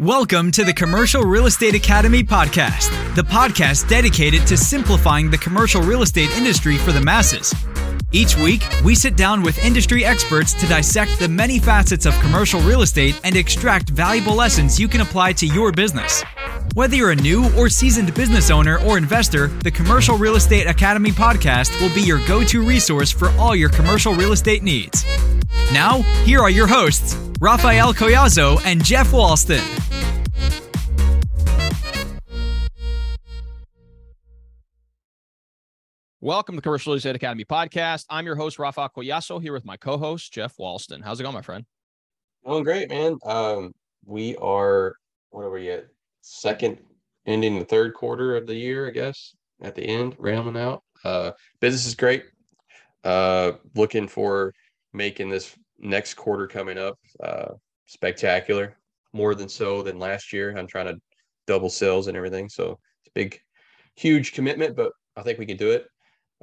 Welcome to the Commercial Real Estate Academy podcast, the podcast dedicated to simplifying the commercial real estate industry for the masses. Each week, we sit down with industry experts to dissect the many facets of commercial real estate and extract valuable lessons you can apply to your business. Whether you're a new or seasoned business owner or investor, the Commercial Real Estate Academy podcast will be your go to resource for all your commercial real estate needs. Now, here are your hosts, Rafael Collazo and Jeff Walston. Welcome to Commercial Real Estate Academy podcast. I'm your host, Rafa Collazo, here with my co-host, Jeff Walston. How's it going, my friend? Going great, man. Um, we are, what are we at? Second, ending the third quarter of the year, I guess, at the end, rounding out. Uh, business is great. Uh, looking for making this next quarter coming up uh, spectacular, more than so than last year. I'm trying to double sales and everything. So it's a big, huge commitment, but I think we can do it.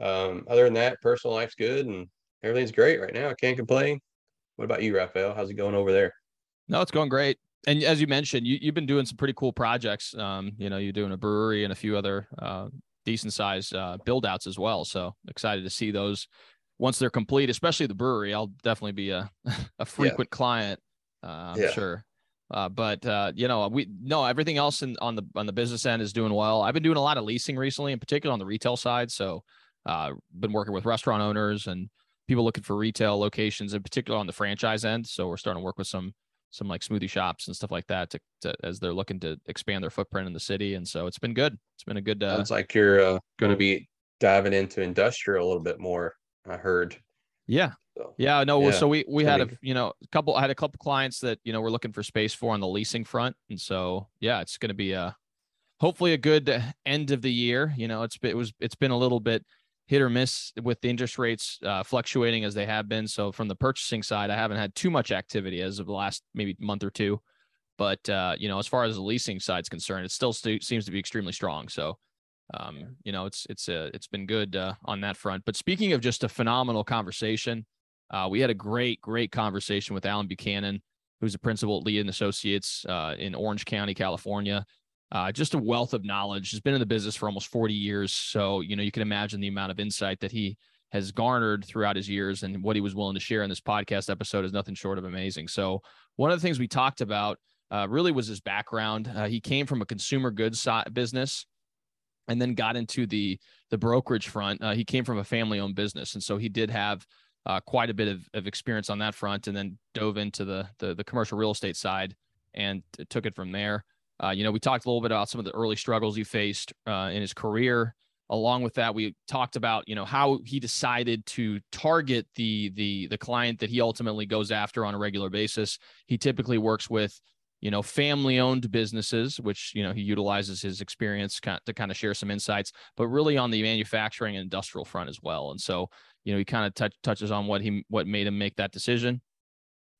Um, other than that, personal life's good and everything's great right now. I can't complain. What about you, Rafael? How's it going over there? No, it's going great. And as you mentioned, you, you've been doing some pretty cool projects. Um, you know, you're doing a brewery and a few other uh, decent sized uh, build outs as well. So excited to see those once they're complete, especially the brewery. I'll definitely be a, a frequent yeah. client. Uh, I'm yeah. sure. Uh, but uh, you know, we no everything else in, on the on the business end is doing well. I've been doing a lot of leasing recently, in particular on the retail side. So uh, been working with restaurant owners and people looking for retail locations, in particular on the franchise end. So we're starting to work with some some like smoothie shops and stuff like that to, to as they're looking to expand their footprint in the city. And so it's been good. It's been a good. Uh, Sounds like you're uh, going to be diving into industrial a little bit more. I heard. Yeah. So, yeah. No. Yeah. So we we had a you know a couple. I had a couple clients that you know we're looking for space for on the leasing front, and so yeah, it's going to be a hopefully a good end of the year. You know, it's it was it's been a little bit hit or miss with the interest rates uh, fluctuating as they have been. So from the purchasing side, I haven't had too much activity as of the last maybe month or two. But uh, you know, as far as the leasing side is concerned, it still st- seems to be extremely strong. So um, you know, it's it's uh, it's been good uh, on that front. But speaking of just a phenomenal conversation, uh, we had a great great conversation with Alan Buchanan, who's a principal at Lee and Associates uh, in Orange County, California uh, just a wealth of knowledge. Has been in the business for almost 40 years, so you know you can imagine the amount of insight that he has garnered throughout his years, and what he was willing to share in this podcast episode is nothing short of amazing. So one of the things we talked about uh, really was his background. Uh, he came from a consumer goods business, and then got into the the brokerage front. Uh, he came from a family owned business, and so he did have uh, quite a bit of, of experience on that front, and then dove into the the, the commercial real estate side and took it from there. Uh, you know, we talked a little bit about some of the early struggles he faced uh, in his career. Along with that, we talked about you know how he decided to target the the the client that he ultimately goes after on a regular basis. He typically works with you know family owned businesses which you know he utilizes his experience to kind of share some insights but really on the manufacturing and industrial front as well and so you know he kind of touch, touches on what he what made him make that decision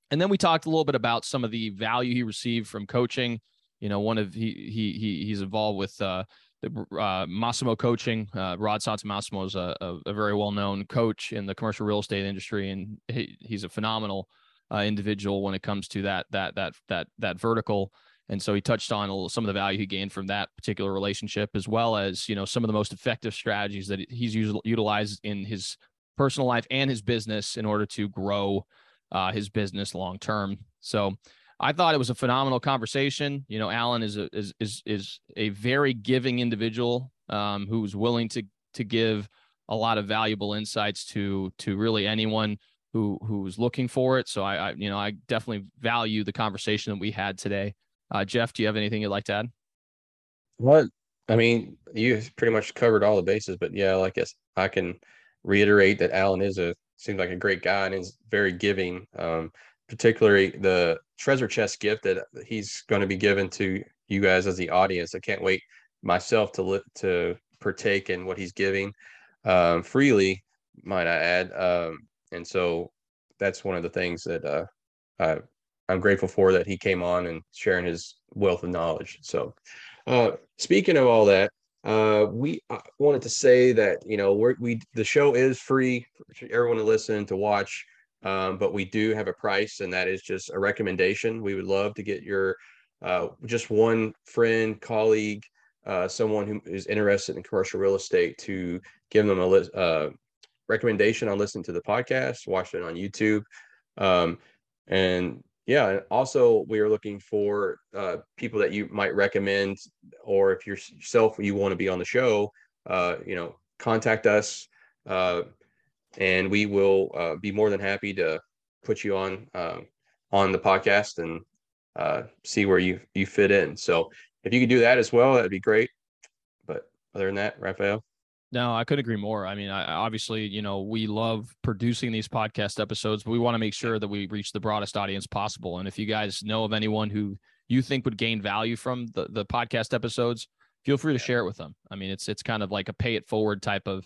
and then we talked a little bit about some of the value he received from coaching you know, one of he he, he he's involved with uh, the uh, Massimo coaching. Uh, Rod Massimo is a, a, a very well known coach in the commercial real estate industry, and he, he's a phenomenal uh, individual when it comes to that that that that that vertical. And so he touched on little, some of the value he gained from that particular relationship, as well as you know some of the most effective strategies that he's utilized in his personal life and his business in order to grow uh, his business long term. So I thought it was a phenomenal conversation. You know, Alan is a, is is is a very giving individual um, who's willing to to give a lot of valuable insights to to really anyone who who's looking for it. So I, I you know I definitely value the conversation that we had today. Uh, Jeff, do you have anything you'd like to add? What I mean, you pretty much covered all the bases, but yeah, like I, guess I can reiterate that Alan is a seems like a great guy and is very giving. Um, particularly the treasure chest gift that he's going to be given to you guys as the audience. I can't wait myself to li- to partake in what he's giving um, freely, might I add. Um, and so that's one of the things that uh, I, I'm grateful for that he came on and sharing his wealth of knowledge. So, uh, speaking of all that, uh, we uh, wanted to say that you know we're, we the show is free for everyone to listen to watch. Um, but we do have a price, and that is just a recommendation. We would love to get your uh, just one friend, colleague, uh, someone who is interested in commercial real estate to give them a list, uh, recommendation on listening to the podcast, watch it on YouTube. Um, and yeah, and also we are looking for uh, people that you might recommend, or if yourself you want to be on the show, uh, you know, contact us, uh, and we will uh, be more than happy to put you on uh, on the podcast and uh, see where you you fit in. So if you could do that as well, that'd be great. But other than that, Rafael. No, I could agree more. I mean, I, obviously, you know, we love producing these podcast episodes, but we want to make sure that we reach the broadest audience possible. And if you guys know of anyone who you think would gain value from the, the podcast episodes, feel free to share it with them. I mean, it's it's kind of like a pay it forward type of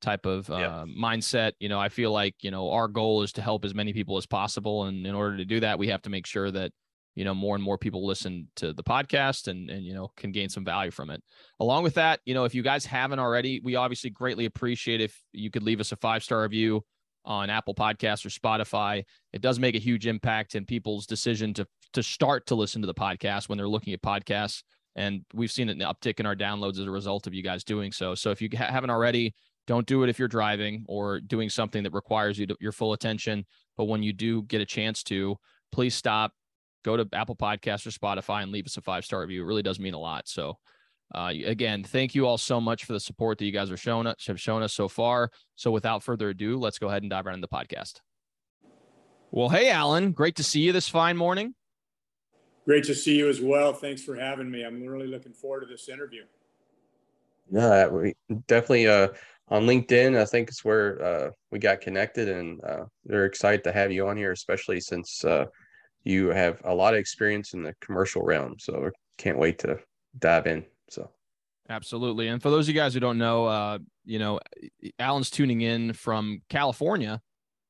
type of uh, mindset. You know, I feel like you know our goal is to help as many people as possible, and in order to do that, we have to make sure that you know more and more people listen to the podcast and and you know can gain some value from it. Along with that you know if you guys haven't already we obviously greatly appreciate if you could leave us a five star review on apple podcasts or spotify. It does make a huge impact in people's decision to to start to listen to the podcast when they're looking at podcasts and we've seen an uptick in our downloads as a result of you guys doing so. So if you haven't already don't do it if you're driving or doing something that requires you to, your full attention but when you do get a chance to please stop go to Apple Podcasts or Spotify and leave us a five star review. It really does mean a lot. So, uh, again, thank you all so much for the support that you guys are showing us have shown us so far. So, without further ado, let's go ahead and dive right into the podcast. Well, hey, Alan, great to see you this fine morning. Great to see you as well. Thanks for having me. I'm really looking forward to this interview. Yeah, we definitely uh, on LinkedIn. I think it's where uh, we got connected, and uh, they're excited to have you on here, especially since uh, you have a lot of experience in the commercial realm. So can't wait to dive in. So absolutely. And for those of you guys who don't know, uh, you know, Alan's tuning in from California.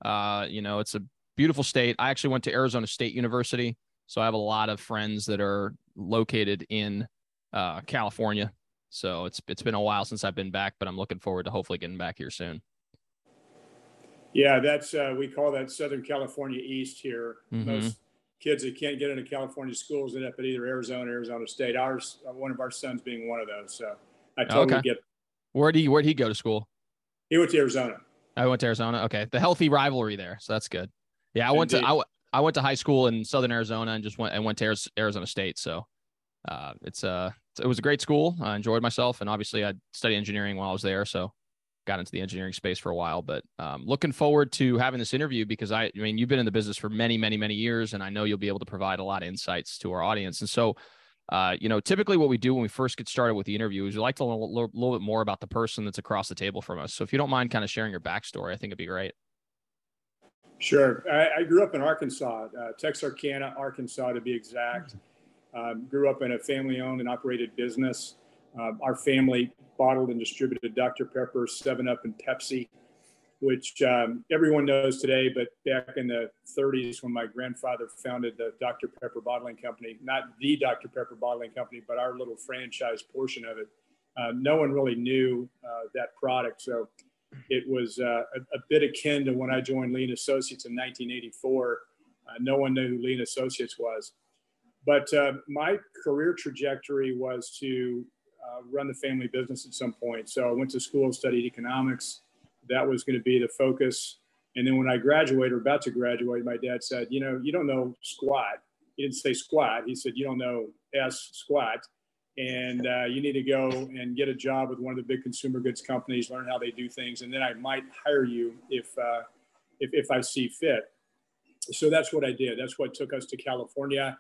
Uh, you know, it's a beautiful state. I actually went to Arizona State University. So I have a lot of friends that are located in uh, California. So it's it's been a while since I've been back, but I'm looking forward to hopefully getting back here soon. Yeah, that's uh, we call that Southern California East here. Mm-hmm. Most kids that can't get into California schools end up at either Arizona, Arizona State. Ours, uh, one of our sons being one of those. So I totally okay. get. Where did he Where did he go to school? He went to Arizona. I went to Arizona. Okay, the healthy rivalry there, so that's good. Yeah, I went to I, I went to high school in Southern Arizona and just went and went to Arizona State. So uh, it's uh it was a great school. I enjoyed myself, and obviously I studied engineering while I was there. So got into the engineering space for a while, but um, looking forward to having this interview because I, I mean, you've been in the business for many, many, many years, and I know you'll be able to provide a lot of insights to our audience. And so, uh, you know, typically what we do when we first get started with the interview is we like to learn a little, little bit more about the person that's across the table from us. So if you don't mind kind of sharing your backstory, I think it'd be great. Sure. I, I grew up in Arkansas, uh, Texarkana, Arkansas to be exact. Um, grew up in a family owned and operated business. Uh, our family bottled and distributed Dr. Pepper, 7 Up, and Pepsi, which um, everyone knows today. But back in the 30s, when my grandfather founded the Dr. Pepper Bottling Company, not the Dr. Pepper Bottling Company, but our little franchise portion of it, uh, no one really knew uh, that product. So it was uh, a, a, bit akin to when I joined Lee and Associates in 1984. Uh, no one knew who Lee and Associates was. But uh, my career trajectory was to uh, run the family business at some point. So I went to school, studied economics. That was going to be the focus. And then when I graduated or about to graduate, my dad said, You know, you don't know squat. He didn't say squat. He said, You don't know S squat. And uh, you need to go and get a job with one of the big consumer goods companies, learn how they do things. And then I might hire you if, uh, if, if I see fit. So that's what I did. That's what took us to California.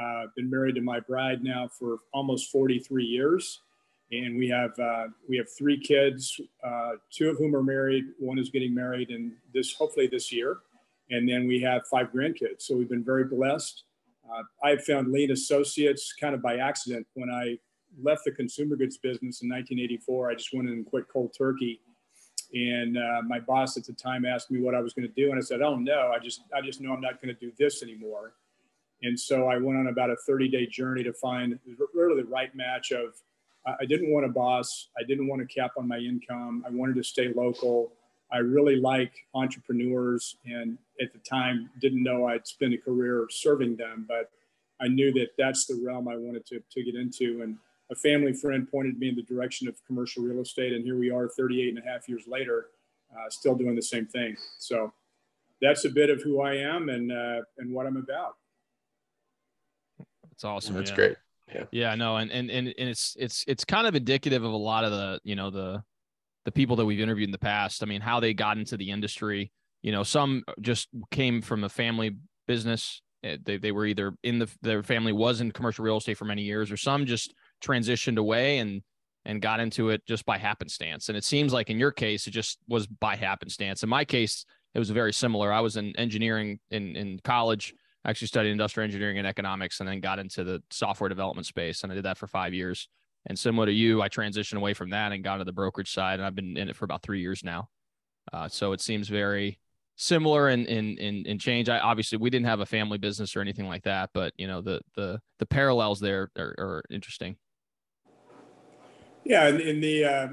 Uh, been married to my bride now for almost 43 years, and we have uh, we have three kids. Uh, two of whom are married. One is getting married, and this hopefully this year, and then we have five grandkids. So we've been very blessed. Uh, I found Lee and Associates kind of by accident when I left the consumer goods business in 1984. I just went in and quit cold turkey. And uh, my boss at the time asked me what I was going to do, and I said, "Oh no, I just I just know I'm not going to do this anymore." And so I went on about a 30 day journey to find really the right match of I didn't want a boss. I didn't want a cap on my income. I wanted to stay local. I really like entrepreneurs and at the time didn't know I'd spend a career serving them, but I knew that that's the realm I wanted to, to get into. And a family friend pointed me in the direction of commercial real estate. And here we are 38 and a half years later, uh, still doing the same thing. So that's a bit of who I am and, uh, and what I'm about. That's awesome. That's yeah. great. Yeah. Yeah. No. And, and, and, and it's, it's, it's kind of indicative of a lot of the, you know, the, the people that we've interviewed in the past. I mean, how they got into the industry, you know, some just came from a family business. Eh, they, they were either in the, their family was in commercial real estate for many years, or some just transitioned away and, and got into it just by happenstance. And it seems like in your case, it just was by happenstance. In my case, it was very similar. I was in engineering in, in college, actually studied industrial engineering and economics, and then got into the software development space. And I did that for five years. And similar to you, I transitioned away from that and got to the brokerage side, and I've been in it for about three years now. Uh, so it seems very similar in in in, in change. I obviously we didn't have a family business or anything like that, but you know the the the parallels there are, are interesting. Yeah, in, in the uh,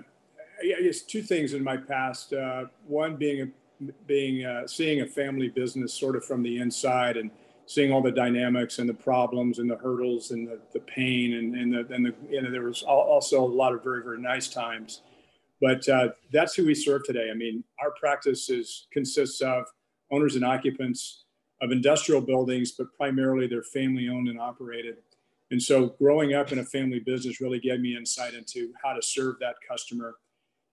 I guess two things in my past. Uh, one being a, being uh, seeing a family business sort of from the inside and seeing all the dynamics and the problems and the hurdles and the, the pain and, and the and the you know there was also a lot of very very nice times. But uh, that's who we serve today. I mean our practice is consists of owners and occupants of industrial buildings but primarily they're family owned and operated. And so growing up in a family business really gave me insight into how to serve that customer.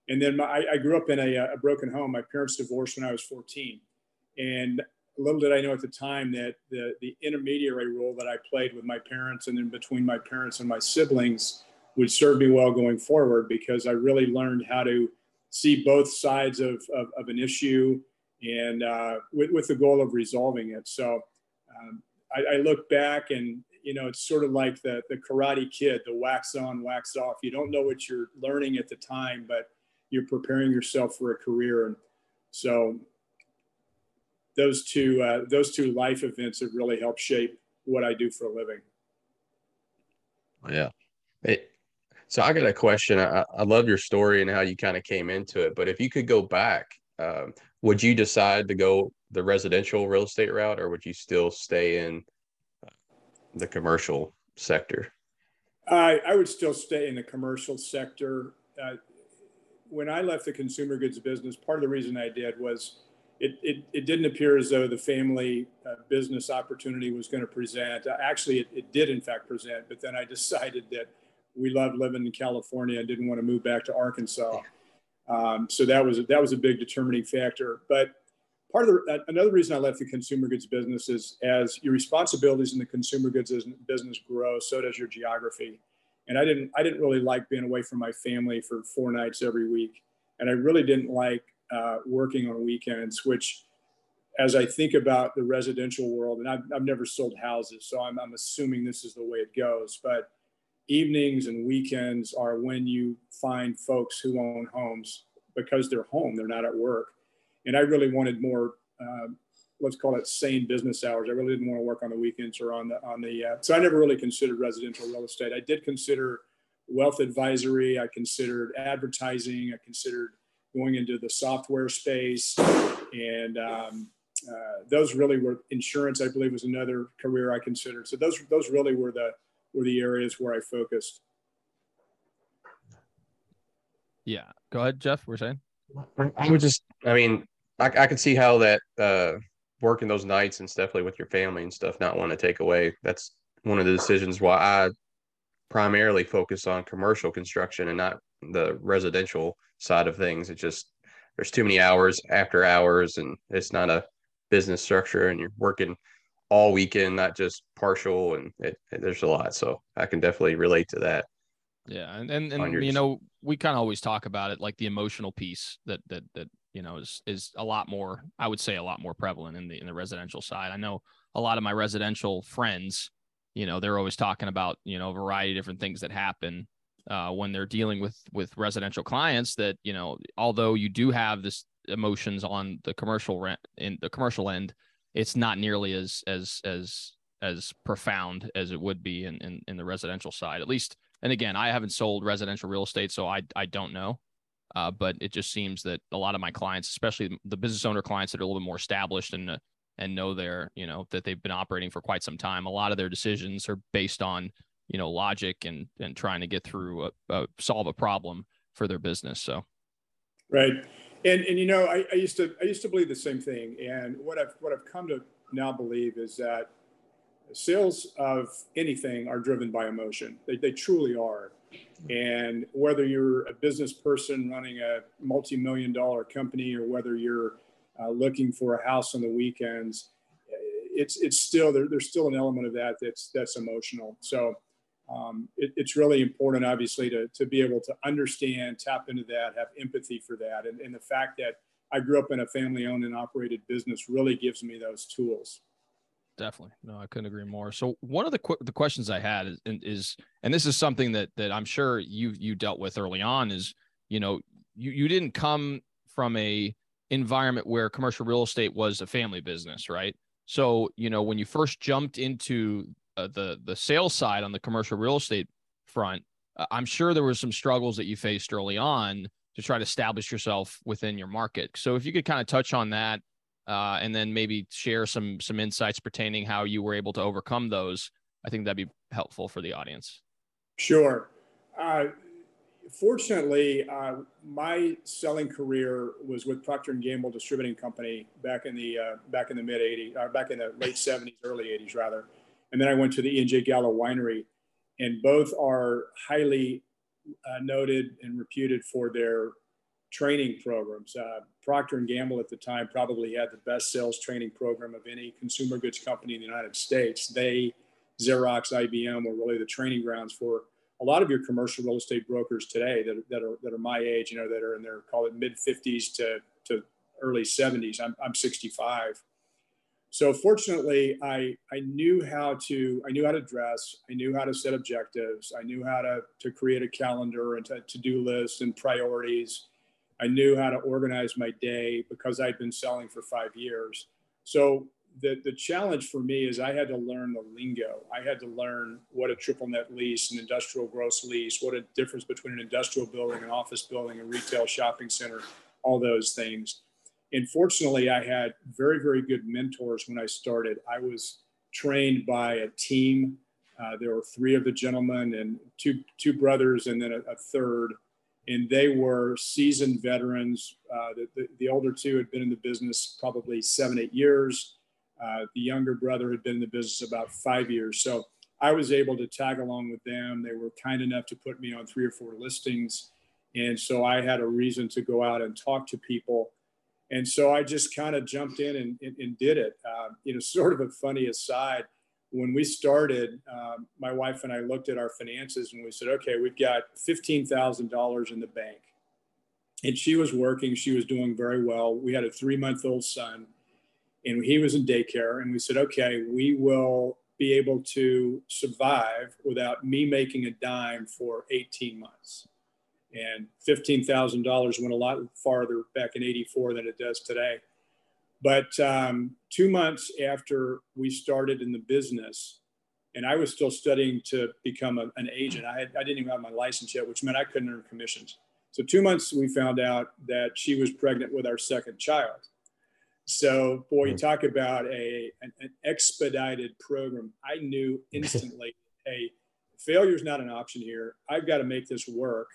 And then my, I grew up in a, a broken home. My parents divorced when i was 14 and little did I know at the time that the, the intermediary role that I played with my parents and then between my parents and my siblings would serve me well going forward because I really learned how to see both sides of, of, of an issue and uh, with, with the goal of resolving it. So um, I, I, look back and, you know, it's sort of like the, the karate kid, the wax on, wax off. You don't know what you're learning at the time, but you're preparing yourself for a career. And so those two uh, those two life events have really helped shape what I do for a living. Yeah. So I got a question. I, I love your story and how you kind of came into it, but if you could go back, um, would you decide to go the residential real estate route or would you still stay in uh, the commercial sector? I, I would still stay in the commercial sector. Uh, when I left the consumer goods business, part of the reason I did was it, it, it didn't appear as though the family uh, business opportunity was going to present. Uh, actually, it, it did in fact present, but then I decided that we loved living in California and didn't want to move back to Arkansas. Um, so that was that was a big determining factor. But part of the uh, another reason I left the consumer goods business is as your responsibilities in the consumer goods business grow, so does your geography. And I didn't I didn't really like being away from my family for four nights every week, and I really didn't like uh, working on weekends, which as I think about the residential world, and I've, I've never sold houses, so I'm, I'm assuming this is the way it goes, but evenings and weekends are when you find folks who own homes because they're home, they're not at work. And I really wanted more, uh, let's call it sane business hours. I really didn't want to work on the weekends or on the, on the, uh, so I never really considered residential real estate. I did consider wealth advisory. I considered advertising. I considered going into the software space. And um, uh, those really were insurance, I believe, was another career I considered. So those, those really were the, were the areas where I focused. Yeah. Go ahead, Jeff. We're saying. I would just, I mean, I, I could see how that uh, working those nights and stuff like with your family and stuff, not want to take away. That's one of the decisions why I primarily focus on commercial construction and not the residential side of things. It just there's too many hours after hours, and it's not a business structure, and you're working all weekend, not just partial, and it, it, there's a lot. So I can definitely relate to that. Yeah, and and, and you know we kind of always talk about it like the emotional piece that that that you know is is a lot more I would say a lot more prevalent in the in the residential side. I know a lot of my residential friends, you know, they're always talking about you know a variety of different things that happen uh, when they're dealing with with residential clients that you know although you do have this emotions on the commercial rent in the commercial end it's not nearly as as as as profound as it would be in, in in the residential side. At least and again i haven't sold residential real estate so i i don't know. Uh, but it just seems that a lot of my clients especially the business owner clients that are a little bit more established and and know they're you know that they've been operating for quite some time a lot of their decisions are based on you know logic and and trying to get through a, a solve a problem for their business so. Right. And and you know I, I used to i used to believe the same thing. And what i've what i've come to now believe is that sales of anything are driven by emotion. They, they truly are. And whether you're a business person running a multi-million dollar company or whether you're uh, looking for a house on the weekends, it's it's still there, there's still an element of that that's that's emotional. So um, it, it's really important, obviously, to to be able to understand, tap into that, have empathy for that, and, and the fact that I grew up in a family-owned and operated business really gives me those tools. Definitely, no, I couldn't agree more. So one of the qu- the questions I had is, is, and this is something that that I'm sure you you dealt with early on is, you know, you you didn't come from a environment where commercial real estate was a family business, right? So, you know, when you first jumped into uh, the the sales side on the commercial real estate front, uh, I'm sure there were some struggles that you faced early on to try to establish yourself within your market. So, if you could kind of touch on that, uh, and then maybe share some some insights pertaining how you were able to overcome those, I think that'd be helpful for the audience. Sure. Uh, fortunately, my selling career was with Procter and Gamble Distributing Company back in the back in the mid '80s, or back in the late '70s, early '80s rather. And then I went to the E and J Gallo Winery, and both are highly uh, noted and reputed for their training programs. Uh, Procter and Gamble at the time probably had the best sales training program of any consumer goods company in the United States. They, Xerox, IBM were really the training grounds for a lot of your commercial real estate brokers today that, that are that are my age, you know, that are in their call it mid 50s to, to early 70s. I'm, I'm 65. So fortunately, I, I knew how to I knew how to dress. I knew how to set objectives. I knew how to, to create a calendar and to, do lists and priorities. I knew how to organize my day because I'd been selling for five years. So the, the challenge for me is I had to learn the lingo. I had to learn what a triple net lease, an industrial gross lease, what a difference between an industrial building, an office building, a retail shopping center, all those things. And fortunately, I had very, very good mentors when I started. I was trained by a team. Uh, there were three of the gentlemen and two, two brothers, and then a, a third. And they were seasoned veterans. Uh, the, the, the older two had been in the business probably seven, eight years uh, the younger brother had been in the business about five years. So I was able to tag along with them. They were kind enough to put me on three or four listings. And so I had a reason to go out and talk to people. And so I just kind of jumped in and, and, and did it. Uh, you know, sort of a funny aside. When we started, um, my wife and I looked at our finances and we said, okay, we've got $15,000 in the bank. And she was working, she was doing very well. We had a three month old son and he was in daycare and we said okay we will be able to survive without me making a dime for 18 months and $15000 went a lot farther back in 84 than it does today but um, two months after we started in the business and i was still studying to become a, an agent I, had, I didn't even have my license yet which meant i couldn't earn commissions so two months we found out that she was pregnant with our second child so, boy, you hmm. talk about a an, an expedited program. I knew instantly, hey, failure is not an option here. I've got to make this work,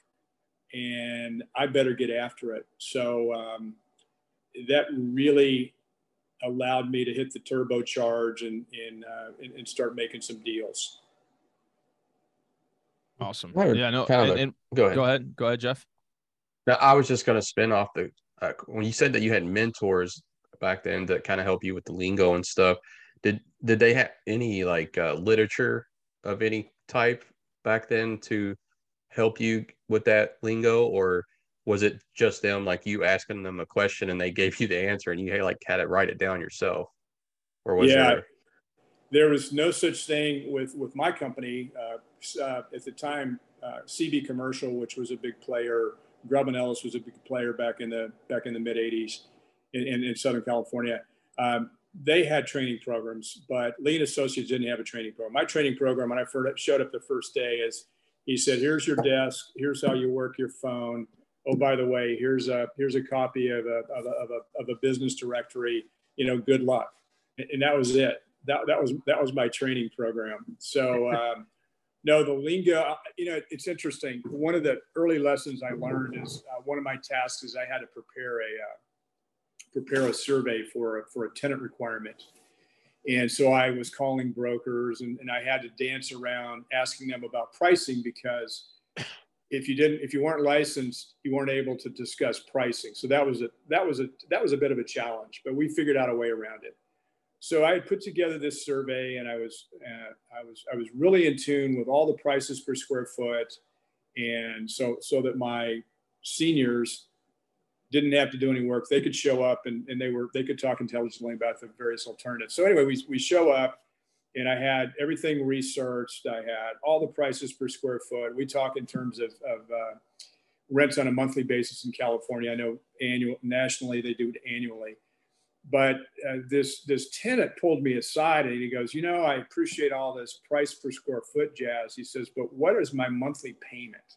and I better get after it. So um, that really allowed me to hit the turbocharge and and, uh, and, and start making some deals. Awesome. Yeah. No. Kind of and, and, go ahead. Go ahead. Go ahead, Jeff. Now, I was just going to spin off the uh, when you said that you had mentors back then that kind of help you with the lingo and stuff. Did did they have any like uh, literature of any type back then to help you with that lingo, or was it just them like you asking them a question and they gave you the answer and you like had to write it down yourself, or was yeah. there? There was no such thing with with my company uh, uh, at the time. Uh, CB Commercial, which was a big player, Grubb and Ellis was a big player back in the back in the mid '80s in, in, in Southern California. Um, they had training programs, but lee and Associates didn't have a training program. My training program, when I first showed up the first day, is he said, "Here's your desk. Here's how you work your phone. Oh, by the way, here's a here's a copy of a of a, of a, of a business directory. You know, good luck." and that was it. That that was that was my training program. So. Um, no, the lingo, you know, it's interesting. One of the early lessons I learned is uh, one of my tasks is I had to prepare a uh, prepare a survey for for a tenant requirement, and so I was calling brokers and, and I had to dance around asking them about pricing because if you didn't if you weren't licensed you weren't able to discuss pricing. So that was a that was a that was a bit of a challenge but we figured out a way around it. So I had put together this survey, and I was uh, I was I was really in tune with all the prices per square foot, and so so that my seniors didn't have to do any work. They could show up and, and they were they could talk intelligently about the various alternatives. So anyway, we we show up, and I had everything researched. I had all the prices per square foot. We talk in terms of of uh, rents on a monthly basis in California. I know annual nationally they do it annually but uh, this this tenant pulled me aside and he goes, you know, I appreciate all this price per square foot jazz. He says, but what is my monthly payment?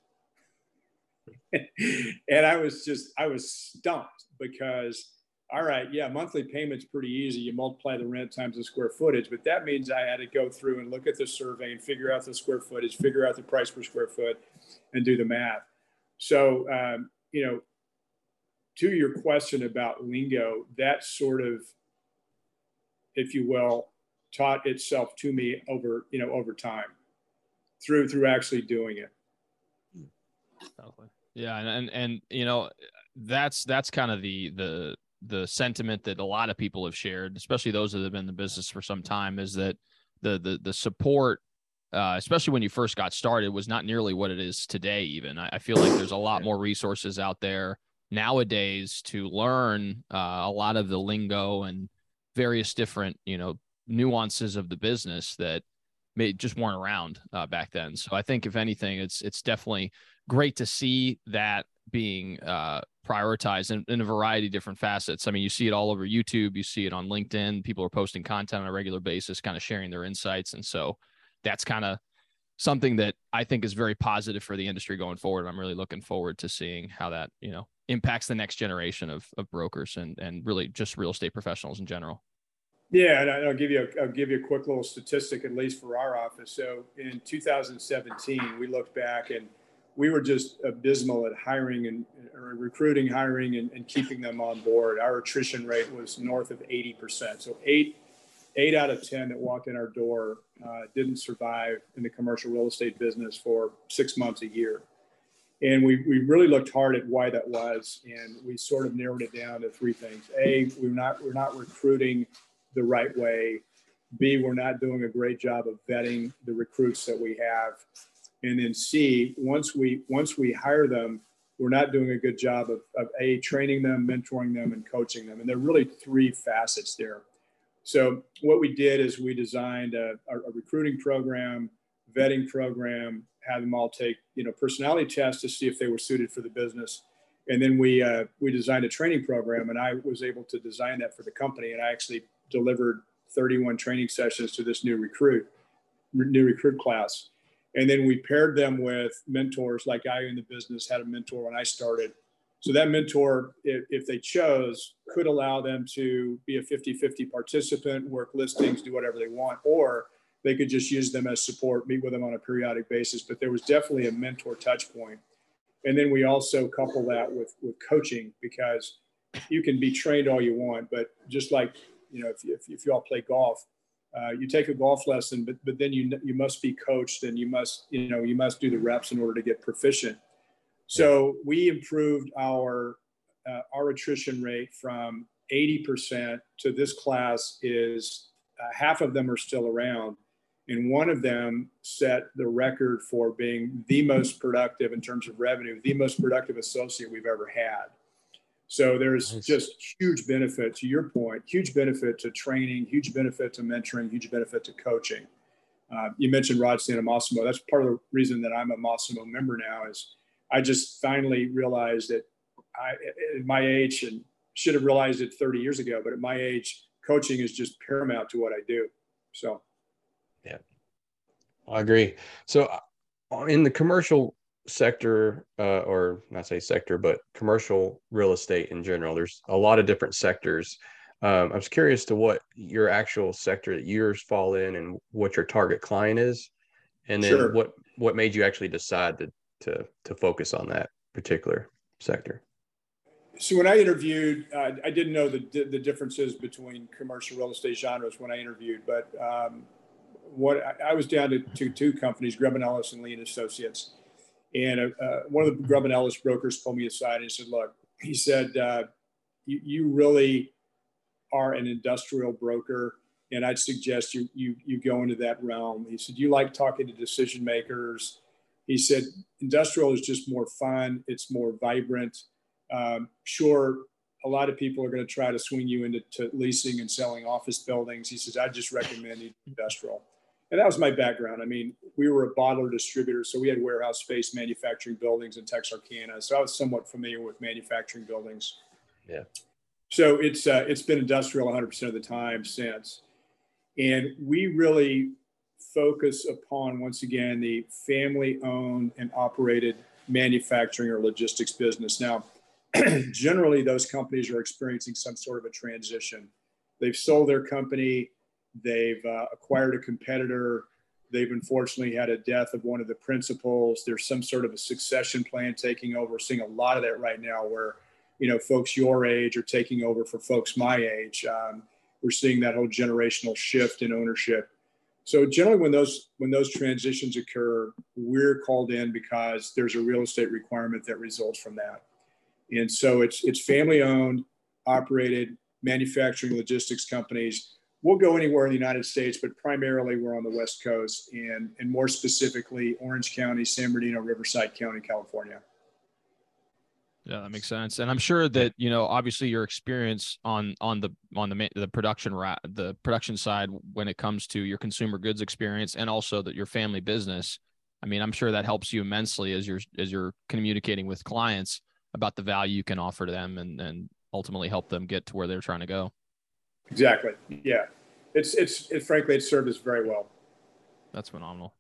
and I was just I was stumped because all right, yeah, monthly payment's pretty easy. You multiply the rent times the square footage, but that means I had to go through and look at the survey and figure out the square footage, figure out the price per square foot, and do the math. So um, you know, to your question about lingo, that sort of, if you will, taught itself to me over, you know, over time through, through actually doing it. Yeah. And, and, and, you know, that's, that's kind of the, the, the sentiment that a lot of people have shared, especially those that have been in the business for some time is that the, the, the support uh, especially when you first got started, was not nearly what it is today. Even I, I feel like there's a lot more resources out there nowadays to learn uh, a lot of the lingo and various different you know nuances of the business that may just weren't around uh, back then. So i think if anything it's it's definitely great to see that being uh, prioritized in, in, a variety of different facets. I mean you see it all over youtube you see it on linkedin people are posting content on a regular basis kind of sharing their insights. And so that's kind of something that i think is very positive for the industry going forward. I'm really looking forward to seeing how that you know impacts the next generation of, of brokers and, and really just real estate professionals in general. Yeah, and I'll give you a, I'll give you a quick little statistic, at least for our office. So in 2017, we looked back and we were just abysmal at hiring and recruiting, hiring, and, and, keeping them on board. Our attrition rate was north of 80%. So eight eight out of 10 that walked in our door uh, didn't survive in the commercial real estate business for six months a year. And we, we really looked hard at why that was, and we sort of narrowed it down to three things. A, we're not we're not recruiting the right way. B, we're not doing a great job of vetting the recruits that we have. And then C, once we once we hire them, we're not doing a good job of, of a training them, mentoring them, and coaching them. And there are really three facets there. So what we did is we designed a, a recruiting program, vetting program, had them all take you know personality tests to see if they were suited for the business and then we uh, we designed a training program and i was able to design that for the company and i actually delivered 31 training sessions to this new recruit new recruit class and then we paired them with mentors like i in the business had a mentor when i started so that mentor if, they chose could allow them to be a 50-50 participant work listings do whatever they want or they could just use them as support, meet with them on a periodic basis. But there was definitely a mentor touch point. And then we also couple that with, with coaching because you can be trained all you want, but just like, you know, if, if, if you all play golf, uh, you take a golf lesson, but, but then you, you must be coached and you must, you know, you must do the reps in order to get proficient. So we improved our, uh, our attrition rate from 80% to this class is uh, half of them are still around and one of them set the record for being the most productive in terms of revenue, the most productive associate we've ever had. So there's nice. just huge benefit to your point, huge benefit to training, huge benefit to mentoring, huge benefit to coaching. Uh, you mentioned Rod Massimo. That's part of the reason that I'm a Massimo member now is I just finally realized that I, at my age, and should have realized it 30 years ago, but at my age, coaching is just paramount to what I do. So yeah, I agree. So, uh, in the commercial sector, uh, or not say sector, but commercial real estate in general, there's a lot of different sectors. Um, I was curious to what your actual sector that yours fall in and what your target client is, and then sure. what what made you actually decide to to to focus on that particular sector. So when I interviewed, uh, I didn't know the the differences between commercial real estate genres when I interviewed, but um, what I, I, was down to, to two companies, Grubb and Ellis and Lee and Associates, and uh, uh, one of the Grubb and Ellis brokers pulled me aside and said, "Look," he said, uh, you, "You really are an industrial broker, and I'd suggest you you you go into that realm." He said, "You like talking to decision makers." He said, "Industrial is just more fun. It's more vibrant." Um, sure, a lot of people are going to try to swing you into leasing and selling office buildings. He says, I just recommend industrial. And that was my background. I mean, we were a bottler distributor, so we had warehouse space manufacturing buildings in Texarkana. So I was somewhat familiar with manufacturing buildings. Yeah. So it's uh, it's been industrial 100% of the time since, and we really focus upon once again the family-owned and operated manufacturing or logistics business. Now, generally those companies are experiencing some sort of a transition. They've sold their company, they've uh, acquired a competitor, they've unfortunately had a death of one of the principals. There's some sort of a succession plan taking over. Seeing a lot of that right now where, you know, folks your age are taking over for folks my age. Um, we're seeing that whole generational shift in ownership. So generally when those when those transitions occur, we're called in because there's a real estate requirement that results from that. And so it's it's family owned, operated manufacturing logistics companies. We'll go anywhere in the United States, but primarily we're on the West Coast and, and more specifically Orange County, San Bernardino, Riverside County, California. Yeah, that makes sense. And I'm sure that, you know, obviously your experience on on the on the the production rat the production side when it comes to your consumer goods experience and also that your family business, I mean, I'm sure that helps you immensely as you're as you're communicating with clients about the value you can offer to them and, and ultimately help them get to where they're trying to go. Exactly. Yeah. It's, it's, it, frankly, it served us very well. That's phenomenal.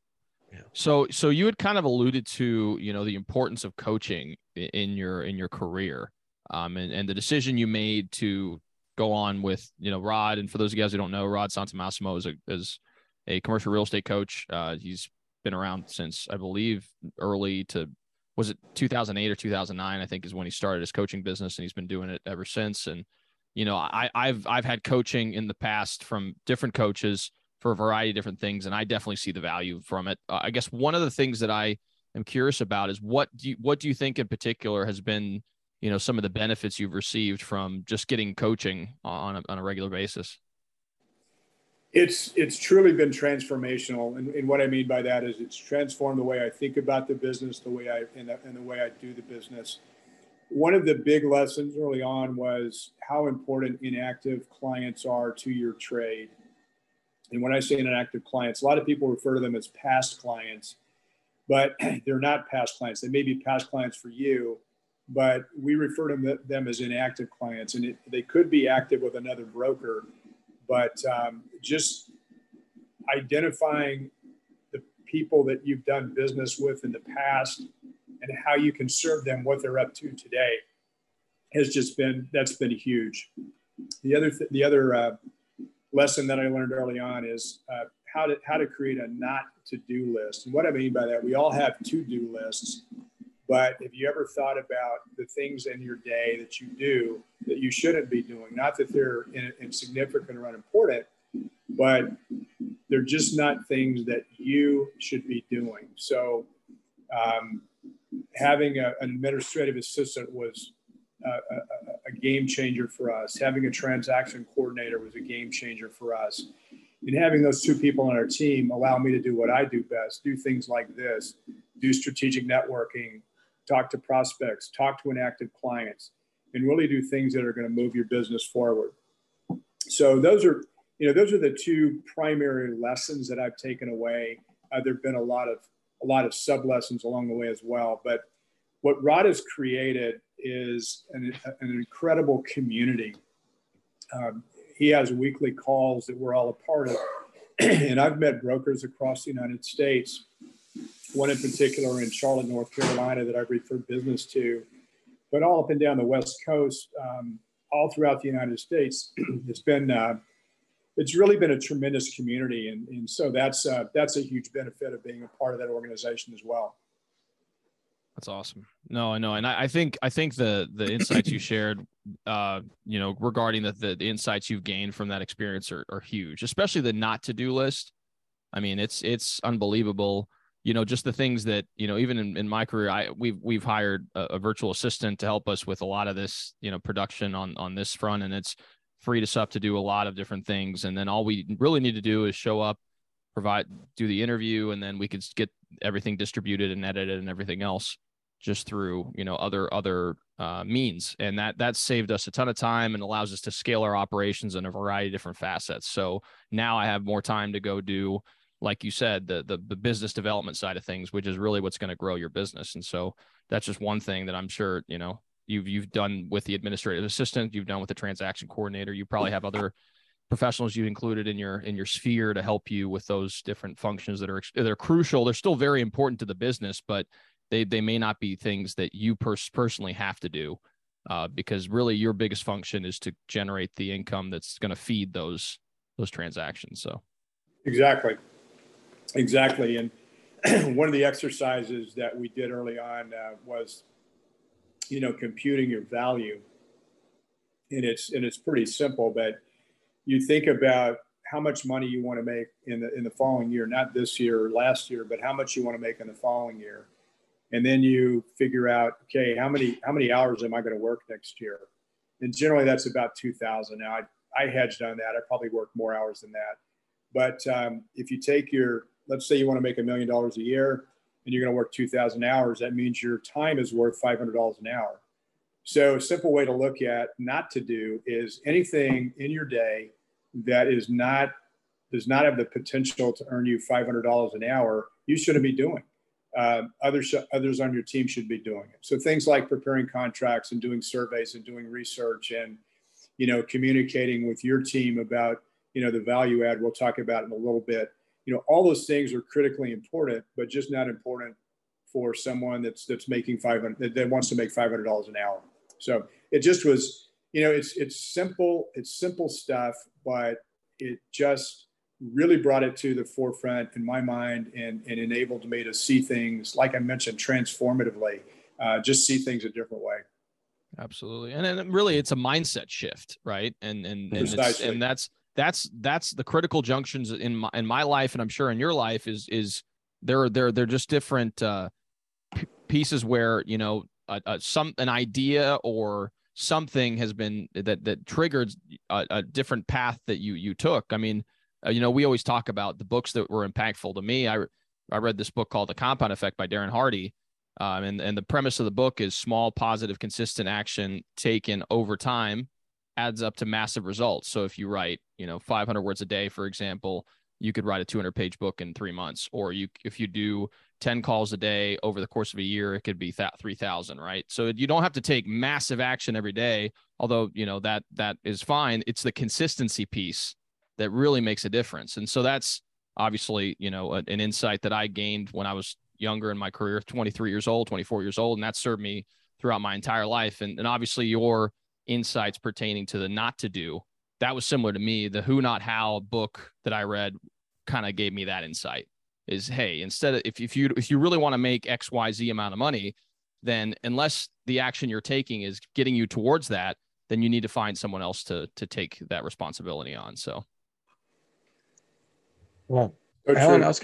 Yeah. So, so you had kind of alluded to, you know, the importance of coaching in your, in your career, um, and, and the decision you made to go on with, you know, Rod. And for those of you guys who don't know, Rod Santomassimo is a, is a commercial real estate coach. Uh, he's been around since I believe early to was it 2008 or 2009 i think is when he started his coaching business and he's been doing it ever since and you know I, i've i've had coaching in the past from different coaches for a variety of different things and i definitely see the value from it uh, i guess one of the things that i am curious about is what do you what do you think in particular has been you know some of the benefits you've received from just getting coaching on a, on a regular basis it's it's truly been transformational, and, and, what I mean by that is it's transformed the way I think about the business, the way I and the, and the way I do the business. One of the big lessons early on was how important inactive clients are to your trade. And when I say inactive clients, a lot of people refer to them as past clients, but they're not past clients. They may be past clients for you, but we refer to them as inactive clients, and it, they could be active with another broker but um, just identifying the people that you've done business with in the past and how you can serve them what they're up to today has just been that's been huge. The other th- the other uh, lesson that i learned early on is uh, how to how to create a not to do list. And what i mean by that we all have to do lists but if you ever thought about the things in your day that you do that you shouldn't be doing, not that they're insignificant or unimportant, but they're just not things that you should be doing. So, um, having a, an administrative assistant was a, a, a, game changer for us. Having a transaction coordinator was a game changer for us. And having those two people on our team allow me to do what I do best do things like this, do strategic networking, talk to prospects, talk to inactive clients, and really do things that are going to move your business forward. So those are, you know, those are the two primary lessons that I've taken away. Uh, there've been a lot of a lot of sub lessons along the way as well. But what Rod has created is an, an incredible community. Um, he has weekly calls that we're all a part of, and I've met brokers across the United States one in particular in Charlotte, North Carolina, that I've referred business to, but all up and down the West Coast. Um, all throughout the United States. it's been uh, it's really been a tremendous community, and, and so that's uh, that's a huge benefit of being a part of that organization as well. That's awesome. No, I know, and I, I think I think the the insights you shared, uh, you know, regarding the, the, the insights you've gained from that experience are, are huge, especially the not to do list. I mean, it's it's unbelievable. You know, just the things that you know, even in, in my career, I we've we've hired a, a virtual assistant to help us with a lot of this, you know, production on on this front, and it's freed us up to do a lot of different things. And then all we really need to do is show up, provide, do the interview, and then we could get everything distributed and edited and everything else just through you know other other uh, means. And that that saved us a ton of time and allows us to scale our operations in a variety of different facets. So now i have more time to go do like you said the the, the business development side of things which is really what's going to grow your business. And so that's just one thing that i'm sure you know you've you've done with the administrative assistant you've done with the transaction coordinator you probably have other professionals you included in your in your sphere to help you with those different functions that are they're crucial. They're still very important to the business but they they may not be things that you pers- personally have to do uh, because really your biggest function is to generate the income that's going to feed those those transactions so. Exactly. Exactly and one of the exercises that we did early on uh, was you know computing your value. And it's and it's pretty simple but you think about how much money you want to make in the in the following year not this year or last year but how much you want to make in the following year. And then you figure out okay how many how many hours am i going to work next year? And generally that's about 2000 now i, I hedged on that. I probably work more hours than that. But um, if you take your let's say you want to make a million dollars a year and you're going to work 2000 hours that means your time is worth $500 an hour so a simple way to look at not to do is anything in your day that is not does not have the potential to earn you $500 an hour you shouldn't be doing uh, others others on your team should be doing it. So things like preparing contracts and doing surveys and doing research and you know communicating with your team about you know the value add we'll talk about in a little bit. You know all those things are critically important, but just not important for someone that's that's making 500 that, that wants to make $500 an hour. So it just was you know it's it's simple it's simple stuff, but it just really brought it to the forefront in my mind and, and enabled me to see things, like I mentioned, transformatively, uh, just see things a different way. Absolutely. And then really it's a mindset shift, right? And, and, and, and that's, that's, that's the critical junctions in my, in my life. And I'm sure in your life is, is there, there, they're just different, uh, p- pieces where, you know, some, an idea or something has been that, that triggered a, a different path that you, you took. I mean, uh, you know, we always talk about the books that were impactful to me. I I read this book called The Compound Effect by Darren Hardy, um, and and the premise of the book is small, positive, consistent action taken over time adds up to massive results. So if you write, you know, 500 words a day, for example, you could write a 200 page book in three months. Or you, if you do 10 calls a day over the course of a year, it could be that 3,000, right? So you don't have to take massive action every day, although you know that that is fine. It's the consistency piece that really makes a difference. And so that's obviously, you know, an insight that I gained when I was younger in my career, 23 years old, 24 years old, and that served me throughout my entire life. And, and obviously your insights pertaining to the not to do, that was similar to me. The who not how book that I read kind of gave me that insight is, Hey, instead of, if, if you, if you really want to make X, Y, Z amount of money, then unless the action you're taking is getting you towards that, then you need to find someone else to, to take that responsibility on. So well, so Alan, I was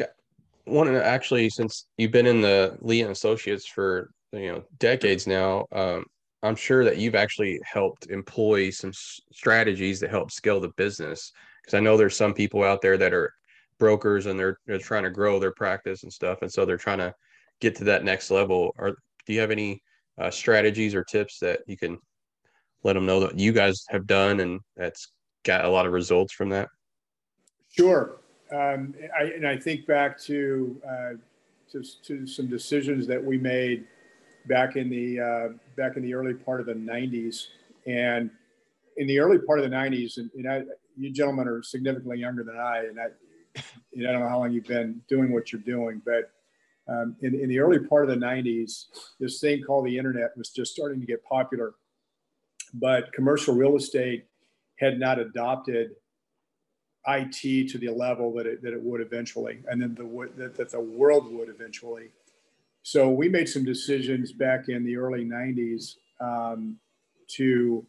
wanting to actually, since you've been in the Lee and Associates for you know decades now, um, I'm sure that you've actually helped employ some strategies that help scale the business. Because I know there's some people out there that are brokers and they're they're trying to grow their practice and stuff, and so they're trying to get to that next level. Or do you have any uh, strategies or tips that you can let them know that you guys have done and that's got a lot of results from that? Sure um, I, and I think back to, uh, to, to some decisions that we made back in the uh, back in the early part of the 90s, and in the early part of the 90s, and, and I, you gentlemen are significantly younger than I, and I, know, I don't know how long you've been doing what you're doing, but um, in, in the early part of the 90s, this thing called the internet was just starting to get popular. but commercial real estate had not adopted IT to the level that it, that it would eventually, and then the that, that the world would eventually. So we made some decisions back in the early '90s um, to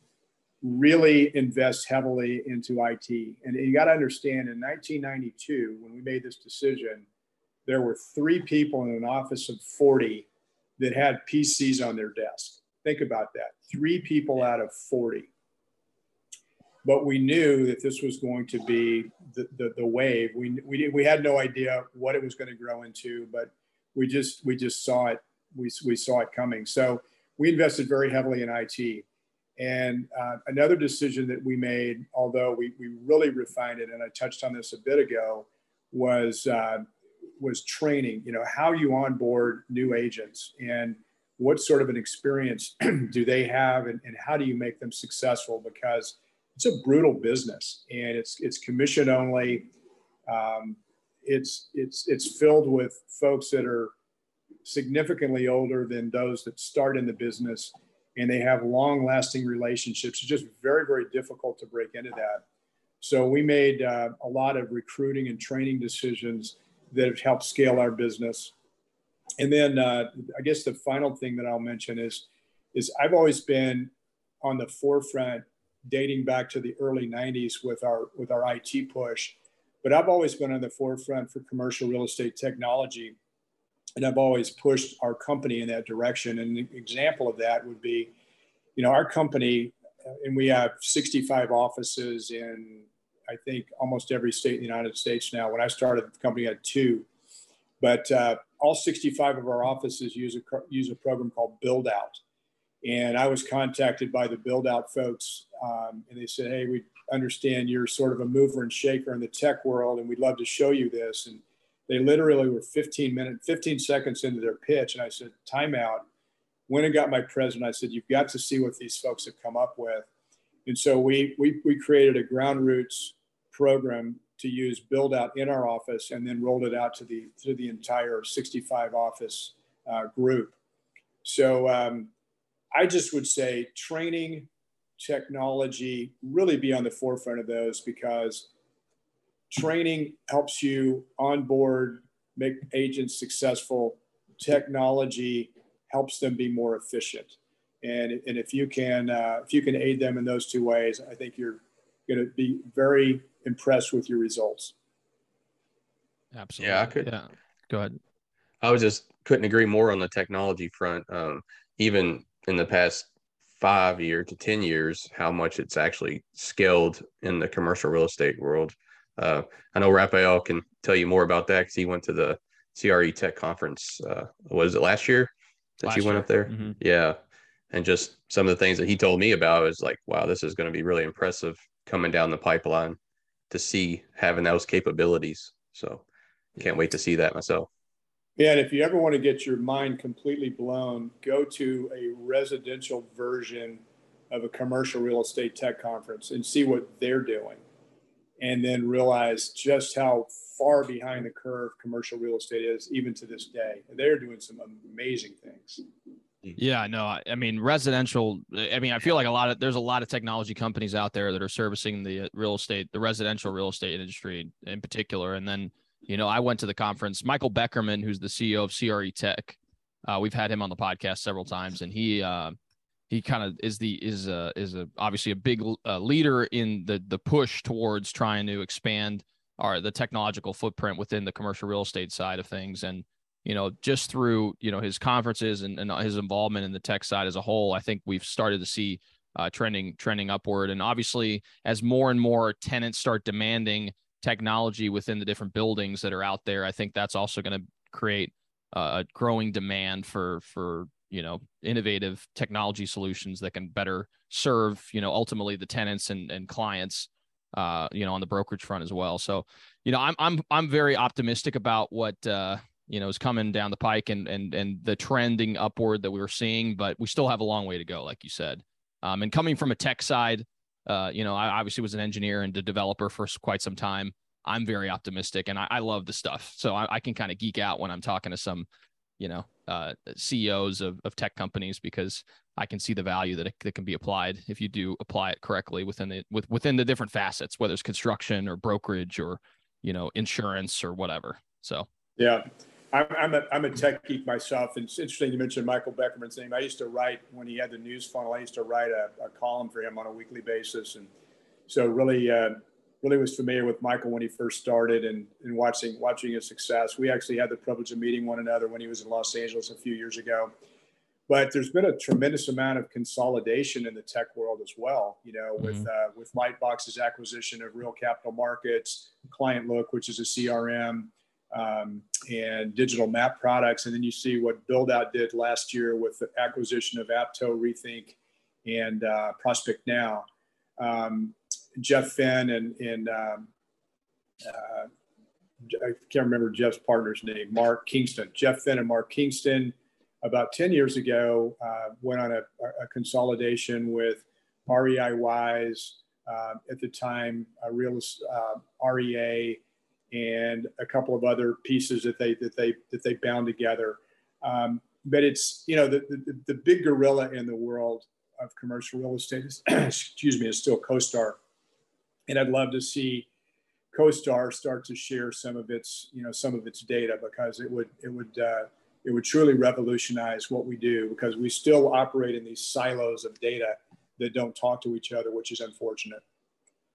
really invest heavily into IT. And you got to understand, in 1992, when we made this decision, there were three people in an office of 40 that had PCs on their desk. Think about that. Three people out of 40. But we knew that this was going to be the, the, the wave. We, we, we had no idea what it was going to grow into, but we just, we just saw it. We, we saw it coming. So we invested very heavily in IT. And uh, another decision that we made, although we, we really refined it, and I touched on this a bit ago, was uh, was training. You know, how you onboard new agents and what sort of an experience do they have, and, and how do you make them successful? Because it's a brutal business, and it's it's commission only. Um, it's it's it's filled with folks that are significantly older than those that start in the business and they have long lasting relationships. It's just very, very difficult to break into that. So we made uh, a lot of recruiting and training decisions that have helped scale our business. And then uh, I guess the final thing that I'll mention is, is I've always been on the forefront dating back to the early 90s with our with our IT push. But I've always been on the forefront for commercial real estate technology and I've always pushed our company in that direction. And an example of that would be, you know, our company, uh, and we have 65 offices in, I think, almost every state in the United States now. When I started, the company had two, but uh, all 65 of our offices use a use a program called Buildout. And I was contacted by the Buildout folks, um, and they said, "Hey, we understand you're sort of a mover and shaker in the tech world, and we'd love to show you this." And they literally were 15 minutes, 15 seconds into their pitch. And I said, timeout. Went and got my president. I said, you've got to see what these folks have come up with. And so we, we, we created a ground roots program to use Buildout in our office and then rolled it out to the, to the entire 65 office uh, group. So um, I just would say training, technology, really be on the forefront of those because training helps you onboard, make agents successful. Technology helps them be more efficient. And, and if you can uh, if you can aid them in those two ways, I think you're going to be very impressed with your results. Absolutely. Yeah, I could. Yeah. Go ahead. I was just couldn't agree more on the technology front. Um, even in the past five year to ten years, how much it's actually scaled in the commercial real estate world. Uh, I know Rafael can tell you more about that because he went to the CRE Tech conference. Uh, was it last year that last you went year. up there? Mm-hmm. Yeah, and just some of the things that he told me about is like, wow, this is going to be really impressive coming down the pipeline to see having those capabilities. So can't wait to see that myself. Yeah, and if you ever want to get your mind completely blown, go to a residential version of a commercial real estate tech conference and see what they're doing and then realize just how far behind the curve commercial real estate is even to this day. They're doing some amazing things. Yeah, no, I mean residential. I mean, I feel like a lot of there's a lot of technology companies out there that are servicing the real estate, the residential real estate industry in particular. And then, you know, I went to the conference. Michael Beckerman, who's the CEO of CRE Tech, uh, we've had him on the podcast several times, and he uh, he kind of is the is a is a obviously a big uh, leader in the the push towards trying to expand our the technological footprint within the commercial real estate side of things and you know just through you know his conferences and, and his involvement in the tech side as a whole i think we've started to see uh, trending trending upward and obviously as more and more tenants start demanding technology within the different buildings that are out there i think that's also going to create a growing demand for for you know innovative technology solutions that can better serve you know ultimately the tenants and, and clients uh you know on the brokerage front as well. So you know i'm i'm i'm very optimistic about what uh you know is coming down the pike and and and the trending upward that we were seeing but we still have a long way to go like you said. Um and coming from a tech side uh you know i obviously was an engineer and a developer for quite some time. I'm very optimistic and i, I love the stuff. So I, I can kind of geek out when i'm talking to some you know, uh, CEOs of, of tech companies because I can see the value that it that can be applied if you do apply it correctly within the with within the different facets, whether it's construction or brokerage or you know insurance or whatever. So yeah, I'm, I'm a I'm a tech geek myself, and it's interesting you mentioned Michael Beckerman's name. I used to write when he had the news funnel. I used to write a, a column for him on a weekly basis, and so really. Uh, really was familiar with Michael when he first started and, and watching watching his success. We actually had the privilege of meeting one another when he was in Los Angeles a few years ago. But there's been a tremendous amount of consolidation in the tech world as well. You know, mm-hmm. with uh, with Lightbox's acquisition of Real Capital Markets, ClientLook, which is a CRM, um, and digital map products, and then you see what Buildout did last year with the acquisition of Apto, Rethink, and uh, ProspectNow. Um, Jeff Finn and, and um, uh, I can't remember Jeff's partner's name, Mark Kingston. Jeff Finn and Mark Kingston, about 10 years ago, uh, went on a, a, consolidation with REI Wise, uh, at the time, Real uh, REA, and a couple of other pieces that they that they that they bound together. Um, but it's you know the, the, the big gorilla in the world of commercial real estate is excuse me is still CoStar and I'd love to see CoStar start to share some of its, you know, some of its data because it would, it would, uh, it would truly revolutionize what we do because we still operate in these silos of data that don't talk to each other, which is unfortunate.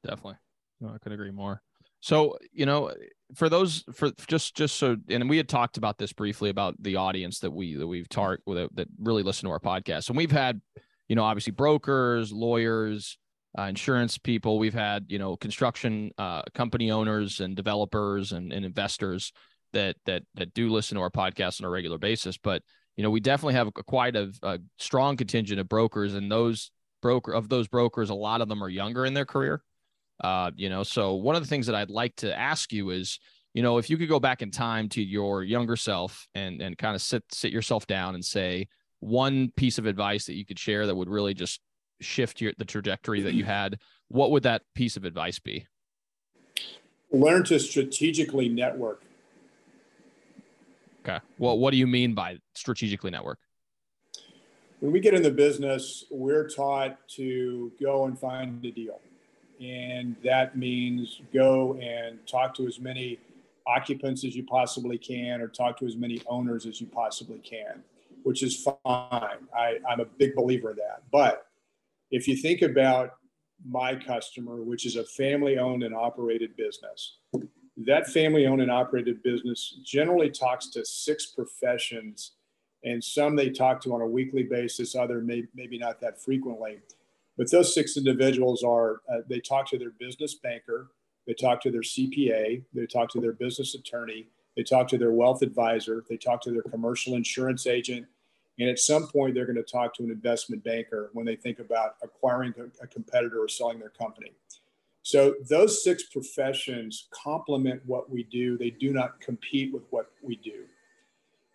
Definitely, no, I could agree more. So, you know, for those for just just so, and we had talked about this briefly about the audience that we that we've target that, that really listen to our podcast, and we've had, you know, obviously brokers, lawyers, uh, insurance people. We've had, you know, construction uh, company owners and developers and, and investors that that that do listen to our podcast on a regular basis. But you know, we definitely have quite a, a strong contingent of brokers, and those broker of those brokers, a lot of them are younger in their career. Uh, you know, so one of the things that I'd like to ask you is, you know, if you could go back in time to your younger self and and kind of sit sit yourself down and say one piece of advice that you could share that would really just shift your the trajectory that you had, what would that piece of advice be? Learn to strategically network. Okay. Well, what do you mean by strategically network? When we get in the business, we're taught to go and find a deal. And that means go and talk to as many occupants as you possibly can or talk to as many owners as you possibly can, which is fine. I, I'm a big believer in that. But if you think about my customer, which is a family owned and operated business, that family owned and operated business generally talks to six professions, and some they talk to on a weekly basis, other may, maybe not that frequently. But those six individuals are uh, they talk to their business banker, they talk to their CPA, they talk to their business attorney, they talk to their wealth advisor, they talk to their commercial insurance agent, and at some point, they're going to talk to an investment banker when they think about acquiring a competitor or selling their company. So those six professions complement what we do. They do not compete with what we do.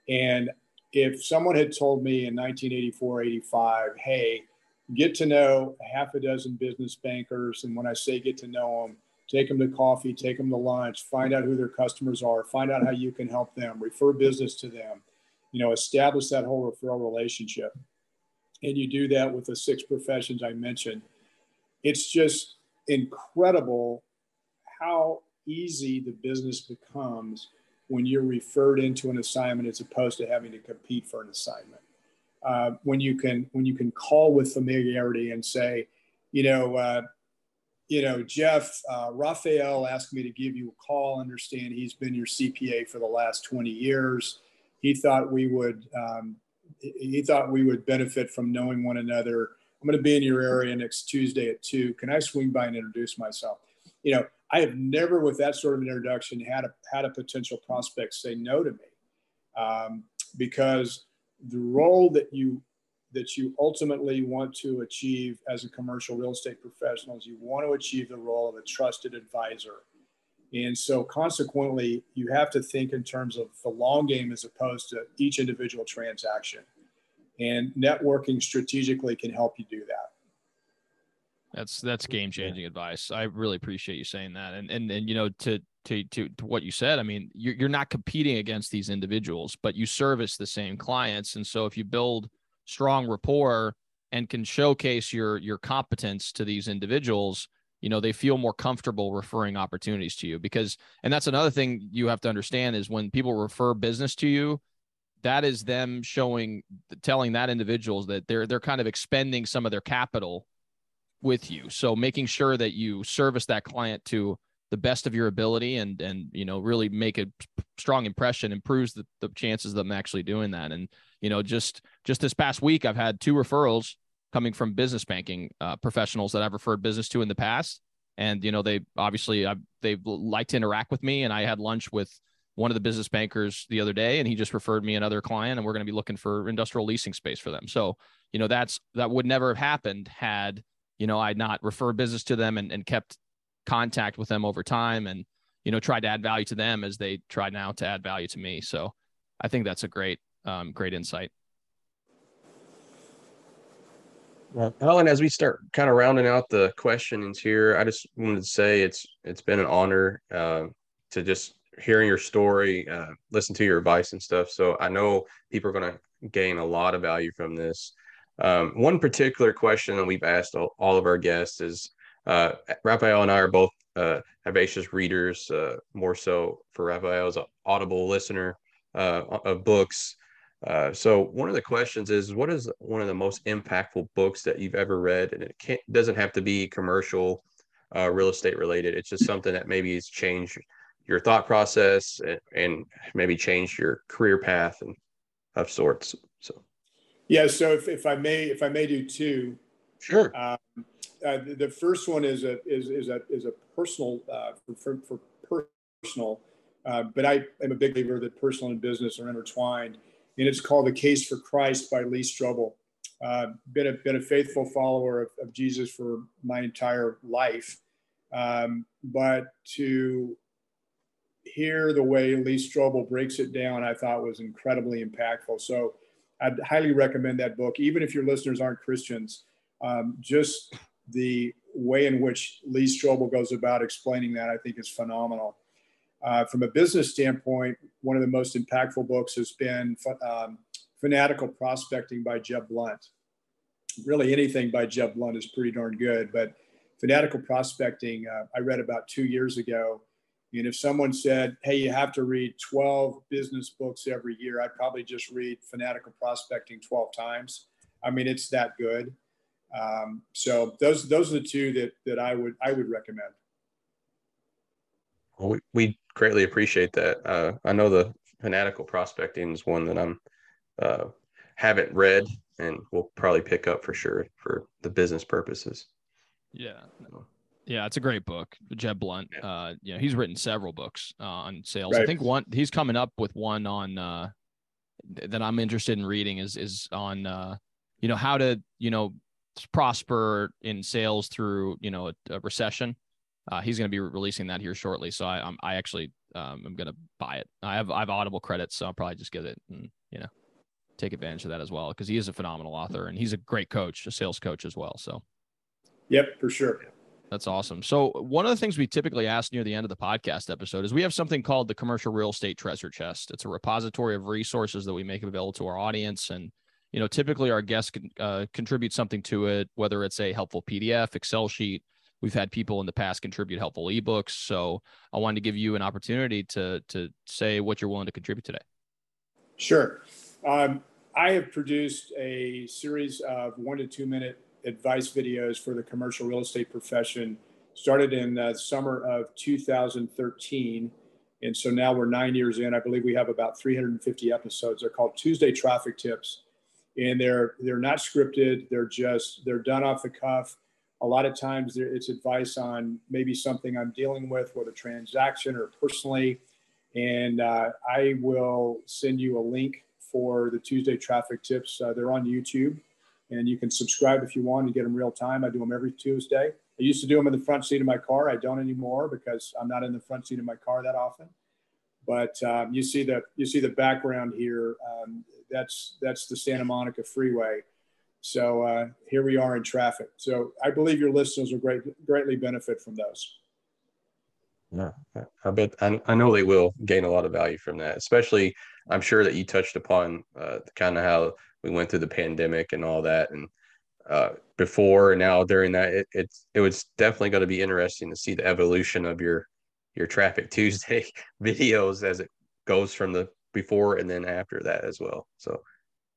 And if someone had told me in 1984, 85, hey, get to know half a dozen business bankers, and when I say get to know them, take them to coffee, take them to lunch, find out who their customers are, find out how you can help them, refer business to them you know, establish that whole referral relationship. And you do that with the six professions I mentioned. It's just incredible how easy the business becomes when you're referred into an assignment as opposed to having to compete for an assignment. Uh, when you can when you can call with familiarity and say, you know, uh, you know, Jeff, uh, Rafael asked me to give you a call. Understand he's been your CPA for the last 20 years he thought we would um, he thought we would benefit from knowing one another. I'm going to be in your area next Tuesday at two. Can I swing by and introduce myself? You know, I have never, with that sort of introduction, had a had a potential prospect say no to me, um, because the role that you that you ultimately want to achieve as a commercial real estate professional is you want to achieve the role of a trusted advisor and so, consequently, you have to think in terms of the long game as opposed to each individual transaction. And networking strategically can help you do that. That's that's game changing yeah. advice. I really appreciate you saying that. And and and you know to to to, to what you said, I mean, you're you're not competing against these individuals, but you service the same clients. And so if you build strong rapport and can showcase your your competence to these individuals, you know, they feel more comfortable referring opportunities to you because and that's another thing you have to understand is when people refer business to you, that is them showing telling that individuals that they're they're kind of expending some of their capital with you. So making sure that you service that client to the best of your ability and and you know really make a strong impression improves the, the chances of them actually doing that. And you know just just this past week i've had two referrals coming from business banking uh, professionals that i've referred business to in the past. And you know they obviously I, they like to interact with me. And i had lunch with one of the business bankers the other day and he just referred me another client and we're going to be looking for industrial leasing space for them. So you know that's that would never have happened had you know, I'd not refer business to them and, and kept contact with them over time and, you know, tried to add value to them as they try now to add value to me. So I think that's a great, um, great insight. Well, Alan, as we start kind of rounding out the questions here, I just wanted to say it's it's been an honor uh, to just hearing your story, uh, listen to your advice and stuff. So I know people are going to gain a lot of value from this. Um, one particular question that we've asked all, all of our guests is uh, Rafael and I are both uh, readers, uh, more so for Rafael as an audible listener uh, of books. Uh, so one of the questions is, what is one of the most impactful books that you've ever read? And it doesn't have to be commercial, uh, real estate related. It's just something that maybe has changed your thought process and, and maybe changed your career path and of sorts. Yeah. So if, if I may, if I may do two. Sure. Um, uh, the first one is a is, is a is a personal uh, for, for, for personal, uh, but I am a big believer that personal and business are intertwined, and it's called "The Case for Christ" by Lee Strobel. Uh, been a been a faithful follower of, of Jesus for my entire life, um, but to hear the way Lee Strobel breaks it down, I thought was incredibly impactful. So I'd highly recommend that book, even if your listeners aren't Christians. Um, just the way in which Lee Strobel goes about explaining that, I think, is phenomenal. Uh, from a business standpoint, one of the most impactful books has been um, Fanatical Prospecting by Jeb Blount. Really, anything by Jeb Blount is pretty darn good, but Fanatical Prospecting, uh, I read about two years ago and if someone said, hey, you have to read 12 business books every year, I'd probably just read Fanatical Prospecting 12 times. I mean, it's that good. Um, so those those are the two that that I would I would recommend. Well, we, we greatly appreciate that. Uh, I know the Fanatical Prospecting is one that I'm uh, haven't read and we'll probably pick up for sure for the business purposes. Yeah. Yeah, it's a great book. Jeb Blount. Yeah. Uh, you know, he's written several books uh, on sales. Right. I think one he's coming up with one on uh, that I'm interested in reading is is on uh, you know how to you know prosper in sales through you know a, a recession. Uh, he's going to be releasing that here shortly, so I I'm, I actually um, I'm going to buy it. I have I have Audible credits, so I'll probably just get it and you know take advantage of that as well because he is a phenomenal author and he's a great coach, a sales coach as well. So. Yep, for sure. That's awesome. So, one of the things we typically ask near the end of the podcast episode is we have something called the Commercial Real Estate Treasure Chest. It's a repository of resources that we make available to our audience. And, you know, typically our guests can uh, contribute something to it, whether it's a helpful PDF, Excel sheet. We've had people in the past contribute helpful ebooks. So, I wanted to give you an opportunity to, to say what you're willing to contribute today. Sure. Um, I have produced a series of one to two minute advice videos for the commercial real estate profession started in the summer of 2013 and so now we're nine years in. I believe we have about 350 episodes. They're called tuesday traffic tips. And they're they're not scripted. They're just they're done off the cuff. A lot of times it's advice on maybe something i'm dealing with a transaction or personally. And uh, i will send you a link for the tuesday traffic tips. Uh, they're on youtube and you can subscribe if you want and get them real time. I do them every Tuesday. I used to do them in the front seat of my car. I don't anymore because I'm not in the front seat of my car that often. But um, you see the you see the background here. Um, that's that's the Santa Monica Freeway. So uh, here we are in traffic. So I believe your listeners will great, greatly benefit from those. Yeah, I bet I, I know they will gain a lot of value from that. Especially, I'm sure that you touched upon uh, kind of how we went through the pandemic and all that, and uh, before and now during that, it, it was definitely going to be interesting to see the evolution of your your Traffic Tuesday videos as it goes from the before and then after that as well. So,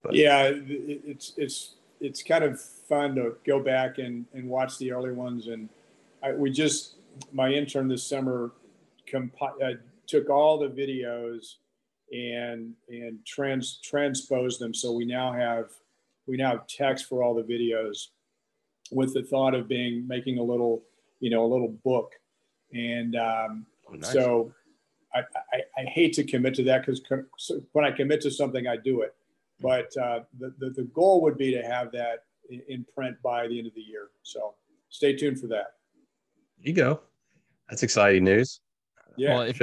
but. yeah, it's it's it's kind of fun to go back and, and watch the early ones. And I, we just my intern this summer compi- uh, took all the videos and and trans transposed them. So we now have we now have text for all the videos with the thought of being making a little you know a little book and um, oh, nice. so I, I, I, hate to commit to that because when I commit to something, I do it. But uh, the, the, the goal would be to have that in print by the end of the year. So stay tuned for that. There you go. That's exciting news. Yeah. Well, if,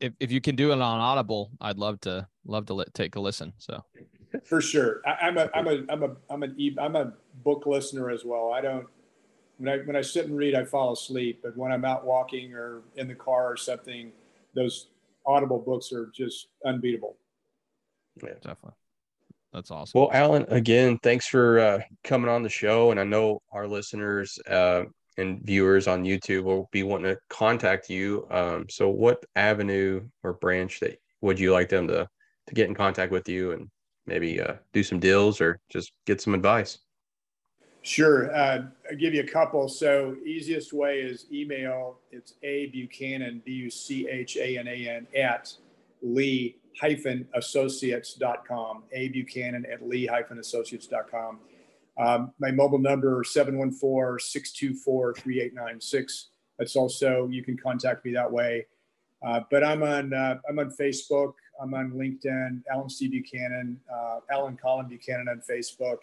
if, if you can do it on Audible, I'd love to love to let, take a listen. So for sure, I, am a I'm a I'm a I'm an e, I'm a book listener as well. I don't when I when I sit and read, I fall asleep. But when I'm out walking or in the car or something, those Audible books are just unbeatable. Yeah, definitely. That's awesome. Well, Alan, again, thanks for uh, coming on the show. And I know our listeners uh, and viewers on YouTube will be wanting to contact you. Um, so, what avenue or branch that would you like them to to get in contact with you and maybe uh, do some deals or just get some advice? Sure. Uh, I'll give you a couple. So easiest way is email. It's A Buchanan, B-U-C-H-A-N-A-N at Lee hyphen associates.com. A Buchanan at Lee hyphen associates.com. Um, my mobile number 714-624-3896. That's also, you can contact me that way. Uh, but I'm on, uh, I'm on Facebook. I'm on LinkedIn, Alan C. Buchanan, uh, Alan Colin Buchanan on Facebook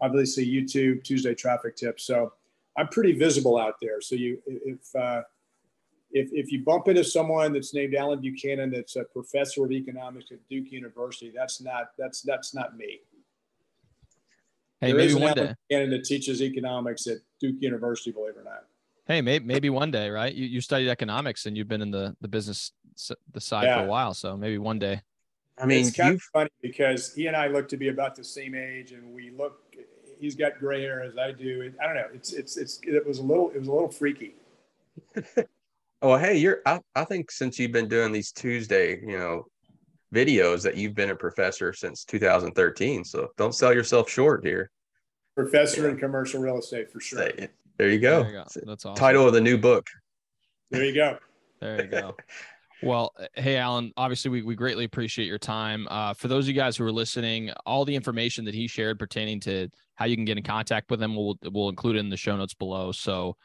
obviously YouTube, Tuesday traffic tips. So I'm pretty visible out there. So you, if, uh, if, if you bump into someone that's named Alan Buchanan, that's a professor of economics at Duke University, that's not, that's, that's not me. Hey, there maybe one Alan day. Buchanan that teaches economics at Duke University, believe it or not. Hey, maybe, maybe one day, right? You, you studied economics and you've been in the, the business, the side yeah. for a while. So maybe one day. I mean, it's kind of funny because he and I look to be about the same age, and we look. He's got gray hair as I do. I don't know. It's it's it's it was a little it was a little freaky. well, oh, hey, you're. I, I think since you've been doing these Tuesday, you know, videos that you've been a professor since 2013. So don't sell yourself short here. Professor yeah. in commercial real estate for sure. There you go. There you go. That's awesome. Title of the new book. There you go. there you go. Well, hey, Alan, obviously, we, we greatly appreciate your time. Uh, for those of you guys who are listening, all the information that he shared pertaining to how you can get in contact with him, we'll, we'll include in the show notes below. So,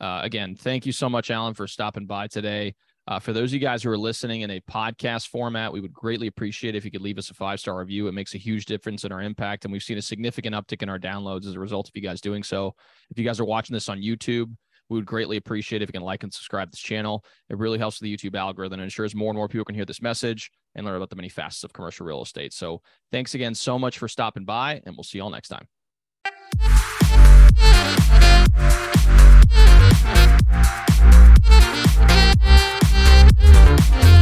uh, again, thank you so much, Alan, for stopping by today. Uh, for those of you guys who are listening in a podcast format, we would greatly appreciate if you could leave us a five star review. It makes a huge difference in our impact, and we've seen a significant uptick in our downloads as a result of you guys doing so. If you guys are watching this on YouTube, we would greatly appreciate if you can like and subscribe to this channel. It really helps the YouTube algorithm and ensures more and more people can hear this message and learn about the many facets of commercial real estate. So, thanks again so much for stopping by, and we'll see you all next time. Thank you. Música